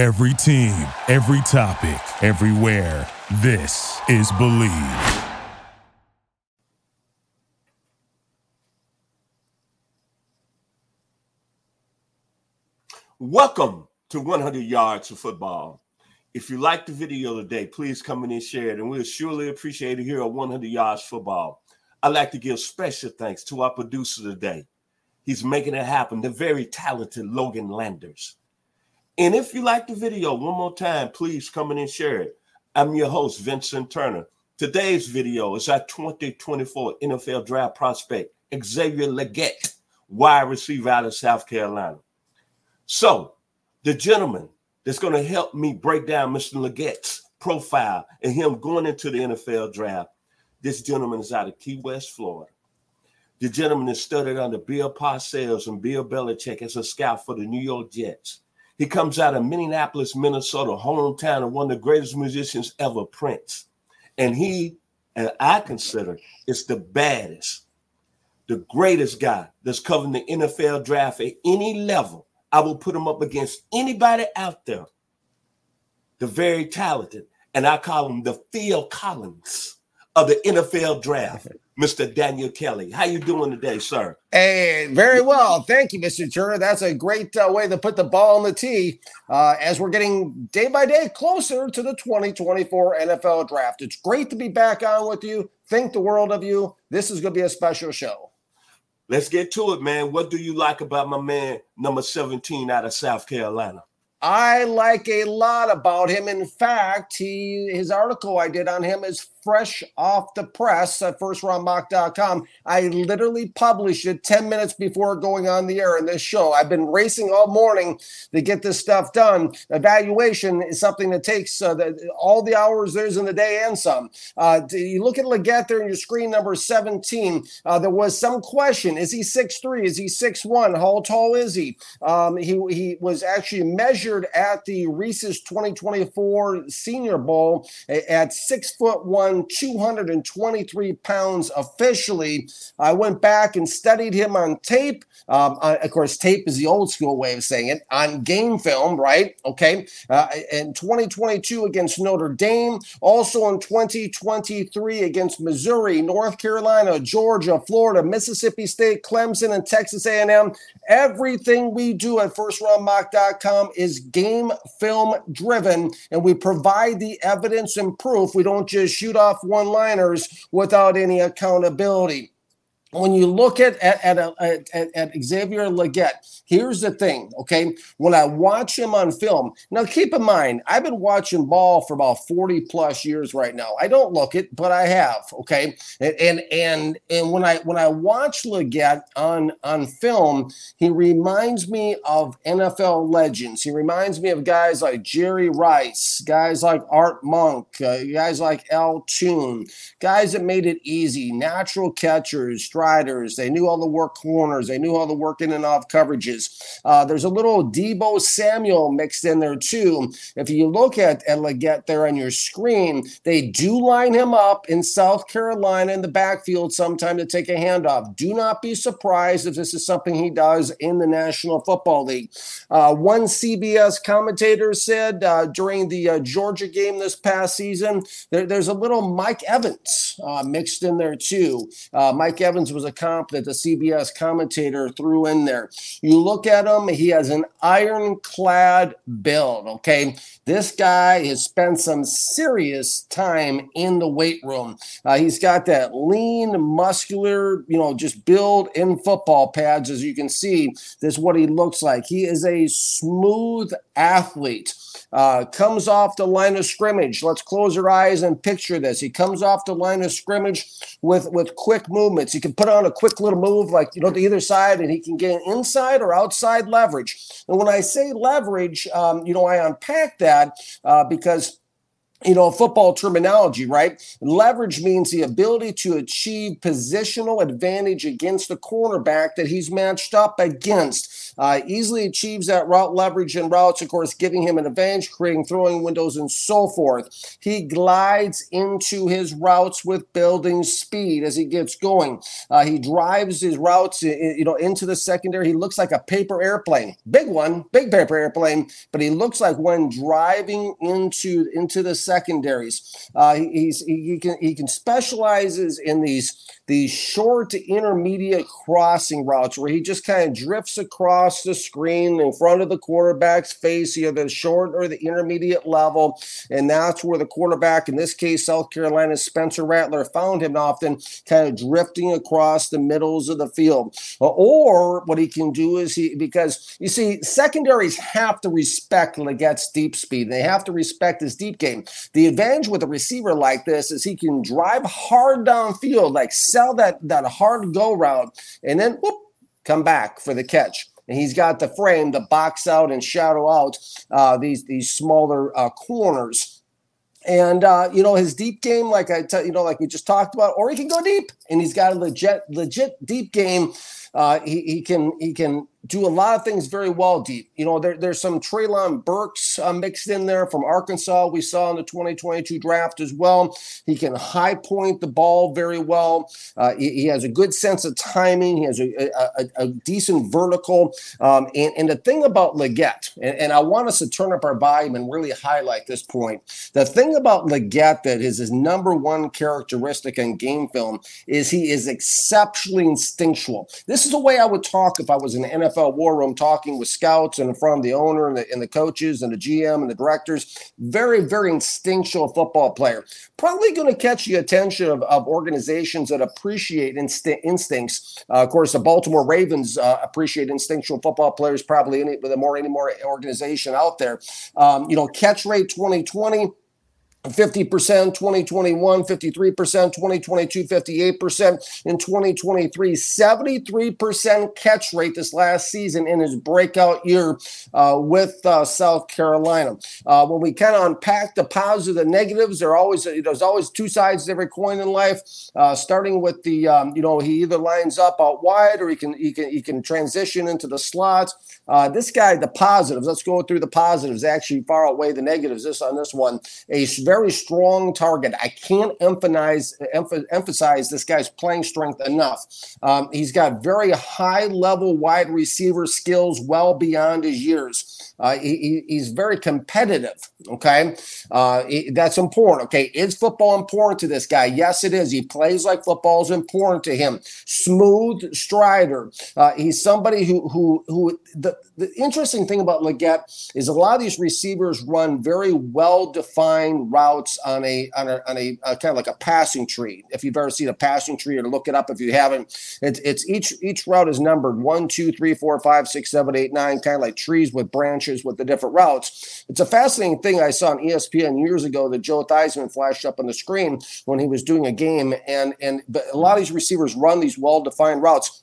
Every team, every topic, everywhere. This is Bleav. Welcome to 100 Yards of Football. If you like the video today, please come in and share it, and we'll surely appreciate it here at 100 Yards Football. I'd like to give special thanks to our producer today. He's making it happen, the very talented Logan Landers. And if you like the video, one more time, please come in and share it. I'm your host, Vincent Turner. Today's video is our 2024 NFL Draft prospect, Xavier Legette, wide receiver out of South Carolina. So, the gentleman that's going to help me break down Mr. Legette's profile and him going into the NFL draft, this gentleman is out of Key West, Florida. The gentleman is studied under Bill Parcells and Bill Belichick as a scout for the New York Jets. He comes out of Minneapolis, Minnesota, hometown of one of the greatest musicians ever, Prince. And he, and I consider, is the baddest, the greatest guy that's covering the NFL draft at any level. I will put him up against anybody out there. The very talented, and I call him the Phil Collins of the NFL draft. Mr. Daniel Kelly. How you doing today, sir? Hey, very well. Thank you, Mr. Turner. That's a great uh, way to put the ball on the tee uh, as we're getting day by day closer to the 2024 NFL draft. It's great to be back on with you. Think the world of you. This is going to be a special show. Let's get to it, man. What do you like about my man, number 17 out of South Carolina? I like a lot about him. In fact, he his article I did on him is fresh off the press at firstroundmock.com. I literally published it 10 minutes before going on the air in this show. I've been racing all morning to get this stuff done. Evaluation is something that takes uh, the, all the hours there's in the day and some. Uh, you look at Legette there in your screen number 17. Uh, there was some question. Is he 6'3? Is he 6'1? How tall is he? Um, he, he was actually measured at the Reese's 2024 Senior Bowl at six foot one 223 pounds officially. I went back and studied him on tape. Um, of course, tape is the old school way of saying it on game film, right? Okay. Uh, in 2022 against Notre Dame, also in 2023 against Missouri, North Carolina, Georgia, Florida, Mississippi State, Clemson, and Texas A&M. Everything we do at FirstRoundMock.com is game film driven, and we provide the evidence and proof. We don't just shoot off one liners without any accountability when you look at at, at, a, at, at Xavier Legette, here's the thing, okay? When I watch him on film, now keep in mind, I've been watching ball for about 40 plus years right now. I don't look it, but I have, okay? And and and, and when I when I watch Legette on on film, he reminds me of NFL legends. He reminds me of guys like Jerry Rice, guys like Art Monk, uh, guys like Al Toon, guys that made it easy, natural catchers They knew all the work corners. They knew all the work in and off coverages. Uh, there's a little Deebo Samuel mixed in there too. If you look at, at Legette there on your screen, they do line him up in South Carolina in the backfield sometime to take a handoff. Do not be surprised if this is something he does in the National Football League. Uh, one CBS commentator said uh, during the uh, Georgia game this past season, there, there's a little Mike Evans uh, mixed in there too. Uh, Mike Evans was a comp that the CBS commentator threw in there. You look at him, he has an ironclad build. Okay. This guy has spent some serious time in the weight room. Uh, he's got that lean, muscular, you know, just build in football pads. As you can see, this is what he looks like. He is a smooth athlete. Uh, comes off the line of scrimmage. Let's close our eyes and picture this. He comes off the line of scrimmage with with quick movements. He can put on a quick little move, like you know, to either side, and he can get inside or outside leverage. And when I say leverage, um, you know, I unpack that uh, because you know, football terminology, right? Leverage means the ability to achieve positional advantage against the cornerback that he's matched up against. Uh, easily achieves that route leverage and routes, of course, giving him an advantage, creating throwing windows, and so forth. He glides into his routes with building speed as he gets going. Uh, he drives his routes, you know, into the secondary. He looks like a paper airplane, big one, big paper airplane, but he looks like when driving into into the secondaries. Uh, he's he, can he can specializes in these these short to intermediate crossing routes where he just kind of drifts across the screen in front of the quarterback's face, either the short or the intermediate level, and that's where the quarterback, in this case South Carolina's Spencer Rattler, found him often, kind of drifting across the middles of the field. Uh, or what he can do is he because you see secondaries have to respect Legette's deep speed. They have to respect his deep game. The advantage with a receiver like this is he can drive hard downfield, like sell that that hard go route, and then whoop, come back for the catch. And he's got the frame to box out and shadow out uh, these these smaller uh, corners. And uh, you know his deep game, like I tell you know, like we just talked about, or he can go deep, and he's got a legit legit deep game. Uh, he, he can he can do a lot of things very well deep. You know, there, there's some Treylon Burks uh, mixed in there from Arkansas. We saw in the 2022 draft as well. He can high point the ball very well. Uh, he, he, has a good sense of timing. He has a, a, a decent vertical. Um, and, and, the thing about Legette, and, and, I want us to turn up our volume and really highlight this point. The thing about Legette that is his number one characteristic in game film is he is exceptionally instinctual. This is the way I would talk if I was in NFL NFL war room talking with scouts and of the owner and the, and the coaches and the GM and the directors. Very, very instinctual football player. Probably going to catch the attention of, of organizations that appreciate insti- instincts. Uh, of course, the Baltimore Ravens uh, appreciate instinctual football players probably any, more any more organization out there. Um, you know, catch rate 2020 50% 2021, 53% 2022, 58% in 2023, 73% catch rate this last season in his breakout year uh, with uh, South Carolina. Uh, when we kind of unpack the positives and negatives, there always there's always two sides to every coin in life. Uh, starting with the um, you know he either lines up out wide or he can he can he can transition into the slots. Uh, this guy, the positives. Let's go through the positives. Actually, far outweigh the negatives. This on this one, a very strong target. I can't emphasize emphasize this guy's playing strength enough. Um, he's got very high level wide receiver skills, well beyond his years. Uh, he, he's very competitive. Okay, uh, he, that's important. Okay, is football important to this guy? Yes, it is. He plays like football is important to him. Smooth strider. Uh, he's somebody who who who. The, the interesting thing about Legette is a lot of these receivers run very well defined routes on a on a, on a, a kind of like a passing tree. If you've ever seen a passing tree, or look it up if you haven't, it's it's each each route is numbered one, two, three, four, five, six, seven, eight, nine, kind of like trees with branches with the different routes. It's a fascinating thing I saw on ESPN years ago that Joe Theismann flashed up on the screen when he was doing a game, and and but a lot of these receivers run these well-defined routes,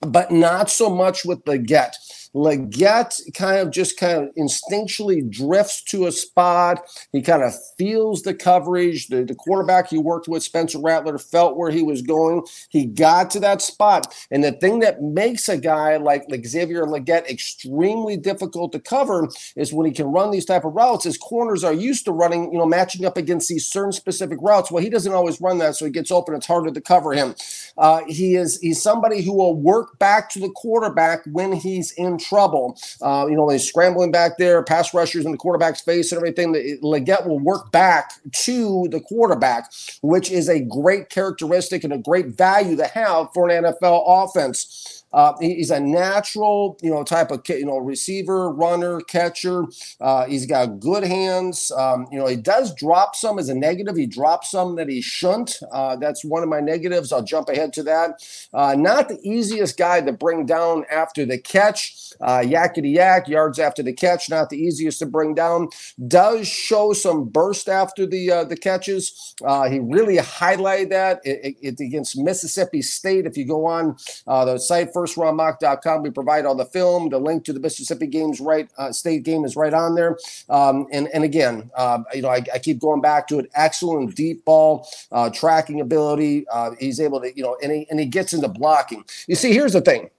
but not so much with Legette. Legette kind of just kind of instinctually drifts to a spot. He kind of feels the coverage. The, the quarterback he worked with, Spencer Rattler, felt where he was going. He got to that spot. And the thing that makes a guy like, Xavier Legette extremely difficult to cover is when he can run these type of routes. His corners are used to running, you know, matching up against these certain specific routes. Well, he doesn't always run that, so he gets open. It's harder to cover him. Uh, he is he's somebody who will work back to the quarterback when he's in trouble. Uh, you know, he's scrambling back there, pass rushers in the quarterback's face and everything. Legette will work back to the quarterback, which is a great characteristic and a great value to have for an NFL offense. Uh, he's a natural, you know, type of you know receiver, runner, catcher. Uh, he's got good hands. Um, you know, he does drop some as a negative. He drops some that he shouldn't. Uh, that's one of my negatives. I'll jump ahead to that. Uh, not the easiest guy to bring down after the catch. Uh, yakety yak yards after the catch, not the easiest to bring down. Does show some burst after the uh, the catches. he really highlighted that it, it, against Mississippi State. If you go on the site for firstroundmock.com. We provide all the film. The link to the Mississippi games right uh, state game is right on there. Um, and and again, uh, you know, I, I, keep going back to it. Excellent deep ball uh, tracking ability. Uh, he's able to, you know, and he and he gets into blocking. You see, here's the thing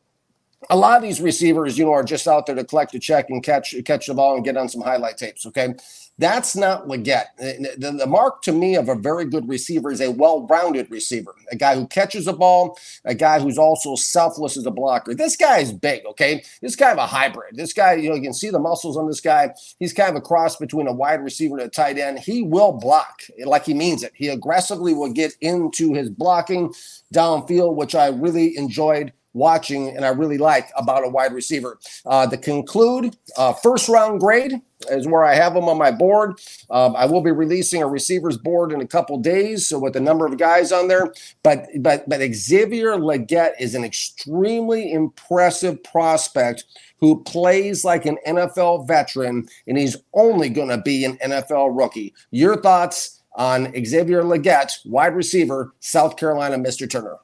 a lot of these receivers, you know, are just out there to collect a check and catch catch the ball and get on some highlight tapes. Okay, that's not Legette. Eh, eh, the, the, mark to me of a very good receiver is a well-rounded receiver, a guy who catches a ball, a guy who's also selfless as a blocker. This guy is big. Okay, this guy of a hybrid. This guy, you know, you can see the muscles on this guy. He's kind of a cross between a wide receiver and a tight end. He will block eh, like he means it. He aggressively will get into his blocking downfield, which I really enjoyed watching and I really like about a wide receiver. Uh, to conclude, uh, first round grade is where I have them on my board. Um, I will be releasing a receivers board in a couple days, so with a number of guys on there. But but but Xavier Legette is an extremely impressive prospect who plays like an NFL veteran, and he's only going to be an NFL rookie. Your thoughts on Xavier Legette, wide receiver, South Carolina, Mr. Turner?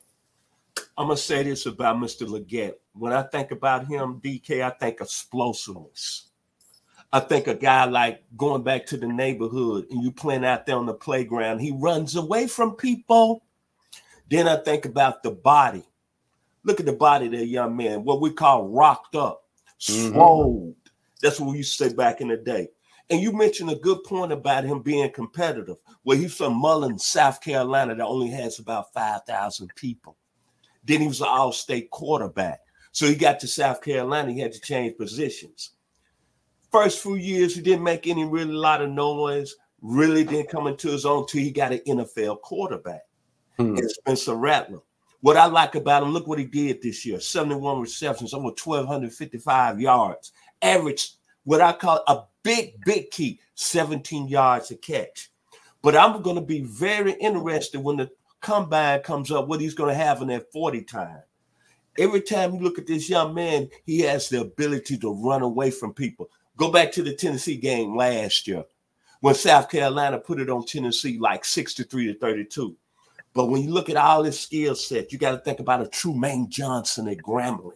I'm gonna say this about Mr. Legette. When I think about him, DK, I think explosiveness. I think a guy like going back to the neighborhood and you playing out there on the playground, he runs away from people. Then I think about the body. Look at the body of that young man, what we call rocked up, mm-hmm. That's what we used to say back in the day. And you mentioned a good point about him being competitive. Well, he's from Mullins, South Carolina, that only has about 5,000 people. Then he was an all state quarterback. So he got to South Carolina, he had to change positions. First few years, he didn't make any really lot of noise, really didn't come into his own till he got an NFL quarterback. Hmm. And Spencer Rattler. What I like about him, look what he did this year 71 receptions, over 1,255 yards, average what I call a big, big key 17 yards a catch. But I'm going to be very interested when the combine comes up, what he's going to have in that 40 time. Every time you look at this young man, he has the ability to run away from people. Go back to the Tennessee game last year when South Carolina put it on Tennessee like 63 to 32. But when you look at all his skill set, you got to think about a Trumaine Johnson at Grambling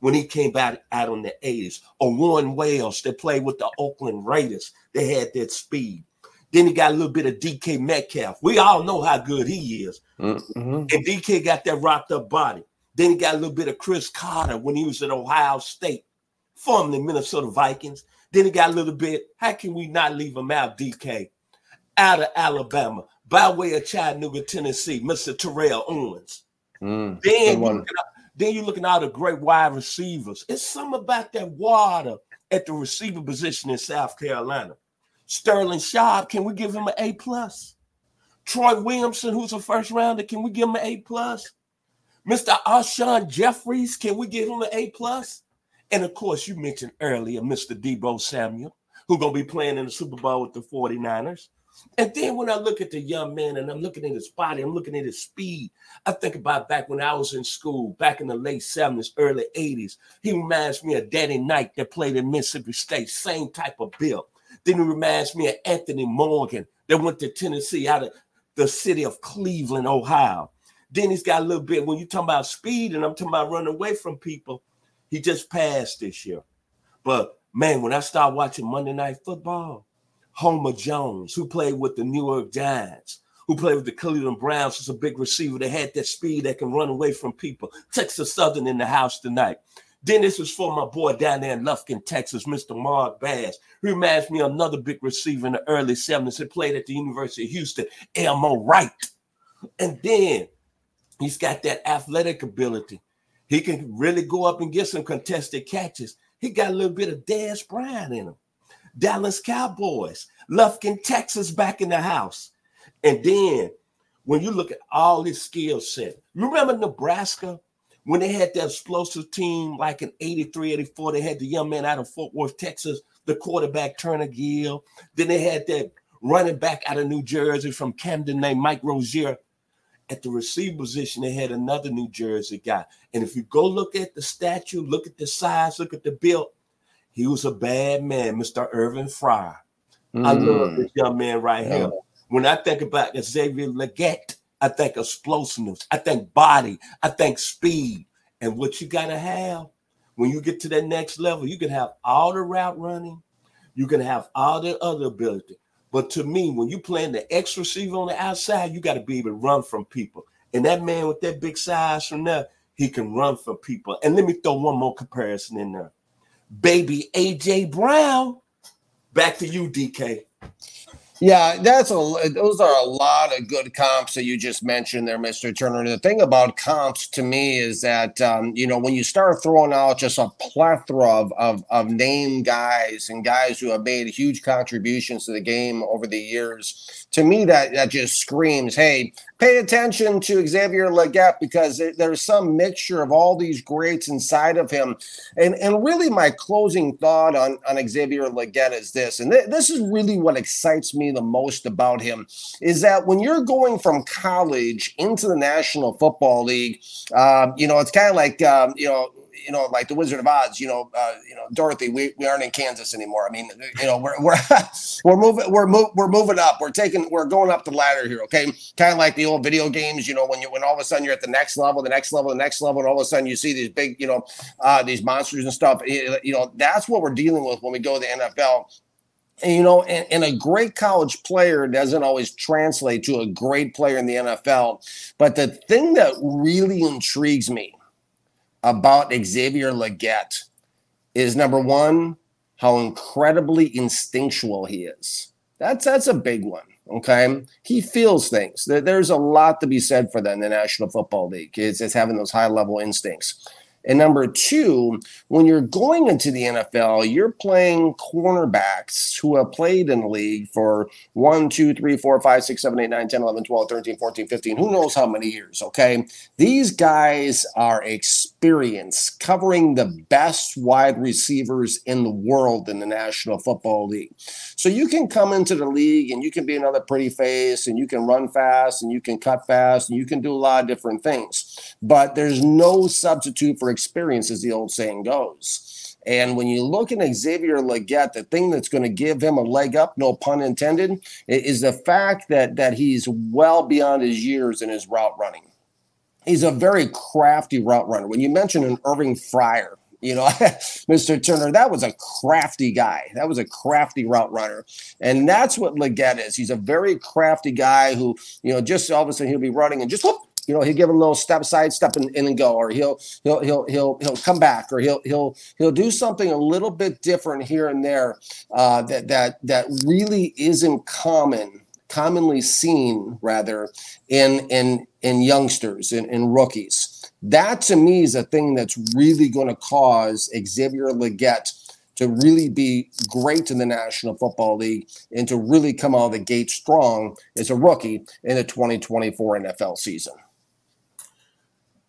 when he came back out in the 80s, or Warren Wells that played with the Oakland Raiders. They had that speed. Then he got a little bit of DK Metcalf. We all know how good he is. Mm-hmm. And DK got that rocked up body. Then he got a little bit of Cris Carter when he was at Ohio State, formerly Minnesota Vikings. Then he got a little bit, how can we not leave him out, DK? Out of Alabama, by way of Chattanooga, Tennessee, Mr. Terrell Owens. Mm, then, you then you're looking at the great wide receivers. It's something about that water at the receiver position in South Carolina. Sterling Sharpe, can we give him an A plus? Troy Williamson, who's a first rounder, can we give him an A plus? Mr. Alshon Jeffries, can we give him an A plus? And of course, you mentioned earlier Mr. Deebo Samuel, who's gonna be playing in the Super Bowl with the 49ers. And then when I look at the young man and I'm looking at his body, I'm looking at his speed. I think about back when I was in school, back in the late 70s, early 80s. He reminds me of Danny Knight that played in Mississippi State, same type of build. Then he reminds me of Anthony Morgan that went to Tennessee out of the city of Cleveland, Ohio. Then he's got a little bit, when you talk about speed and I'm talking about running away from people, he just passed this year. But man, when I start watching Monday Night Football, Homer Jones, who played with the New York Giants, who played with the Cleveland Browns, was a big receiver that had that speed that can run away from people. Texas Southern in the house tonight. Then this is for my boy down there in Lufkin, Texas, Mr. Mark Bass. He reminds me of another big receiver in the early 70s that played at the University of Houston, Elmo Wright. And then he's got that athletic ability. He can really go up and get some contested catches. He got a little bit of Dez Bryant in him. Dallas Cowboys, Lufkin, Texas back in the house. And then when you look at all his skill set, remember Nebraska when they had that explosive team like in 83, 84, they had the young man out of Fort Worth, Texas, the quarterback Turner Gill. Then they had that running back out of New Jersey from Camden named Mike Rozier. At the receiver position, they had another New Jersey guy. And if you go look at the statue, look at the size, look at the build, he was a bad man, Mr. Irving Fryar. Mm. I love this young man right yeah. here. When I think about Xavier Legette, I think explosiveness. I think body. I think speed. And what you got to have when you get to that next level, you can have all the route running, you can have all the other ability. But to me, when you playing the X receiver on the outside, you got to be able to run from people. And that man with that big size from there, he can run from people. And let me throw one more comparison in there. Baby AJ Brown. Back to you, DK. Yeah, that's a those are a lot of good comps that you just mentioned there, Mr. Turner. The thing about comps to me is that um, you know when you start throwing out just a plethora of, of of name guys and guys who have made huge contributions to the game over the years, to me that that just screams, hey, pay attention to Xavier Legette because there's some mixture of all these greats inside of him. And, and really, my closing thought on, on Xavier Legette is this, and th- this is really what excites me the most about him, is that when you're going from college into the National Football League, uh, you know, it's kind of like, um, you know, you know, like the Wizard of Oz, you know, uh, you know, Dorothy, we, we aren't in Kansas anymore. I mean, you know, we're we're we're moving we're mo- we're moving up. We're taking we're going up the ladder here. Okay, kind of like the old video games. You know, when you when all of a sudden you're at the next level, the next level, the next level, and all of a sudden you see these big, you know, uh, these monsters and stuff. You know, that's what we're dealing with when we go to the NFL. And, you know, and, and, a great college player doesn't always translate to a great player in the NFL. But the thing that really intrigues me about Xavier Legette is number one, how incredibly instinctual he is. That's that's a big one. Okay, he feels things. There's a lot to be said for that in the National Football League. It's, it's having those high level instincts. And number two, when you're going into the NFL, you're playing cornerbacks who have played in the league for one, two, three, four, five, six, seven, eight, nine, 10, 11, 12, 13, 14, 15, who knows how many years, okay? These guys are experienced covering the best wide receivers in the world in the National Football League. So you can come into the league and you can be another pretty face and you can run fast and you can cut fast and you can do a lot of different things. But there's no substitute for experience, as the old saying goes. And when you look at Xavier Legette, the thing that's going to give him a leg up, no pun intended, is the fact that that he's well beyond his years in his route running. He's a very crafty route runner. When you mentioned an Irving Fryar, you know, Mr. Turner, that was a crafty guy. That was a crafty route runner. And that's what Legette is. He's a very crafty guy who, you know, just all of a sudden he'll be running and just whoop, you know, he'll give him a little step side step and, and go, or he'll he'll he'll he'll he'll come back, or he'll he'll he'll do something a little bit different here and there uh, that that that really isn't common, commonly seen rather in in in youngsters in, in rookies. That to me is a thing that's really going to cause Xavier Legette to really be great in the National Football League and to really come out of the gate strong as a rookie in the 2024 NFL season.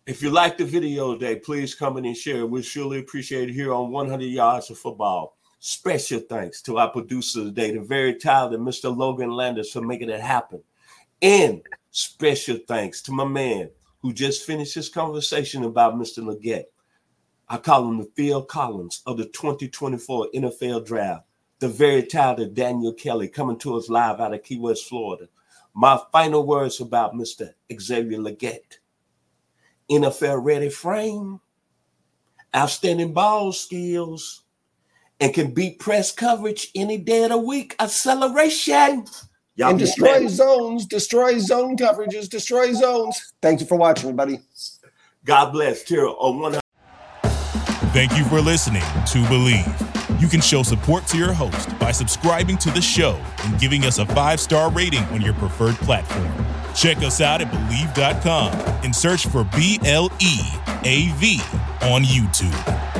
If you like the video today, please comment and share. We surely appreciate it here on 100 Yards of Football. Special thanks to our producer today, the very talented Mr. Logan Landers, for making it happen. And special thanks to my man who just finished his conversation about Mr. Legette. I call him the Phil Collins of the 2024 NFL Draft, the very talented Daniel Kelly coming to us live out of Key West, Florida. My final words about Mr. Xavier Legette. NFL ready frame, outstanding ball skills, and can beat press coverage any day of the week. Acceleration. Y'all and destroy zones, destroy zone coverages, destroy zones. Thank you for watching, everybody. God bless. Tira on oh, one. Thank you for listening to Bleav. You can show support to your host by subscribing to the show and giving us a five star rating on your preferred platform. Check us out at Bleav.com and search for B L E A V on YouTube.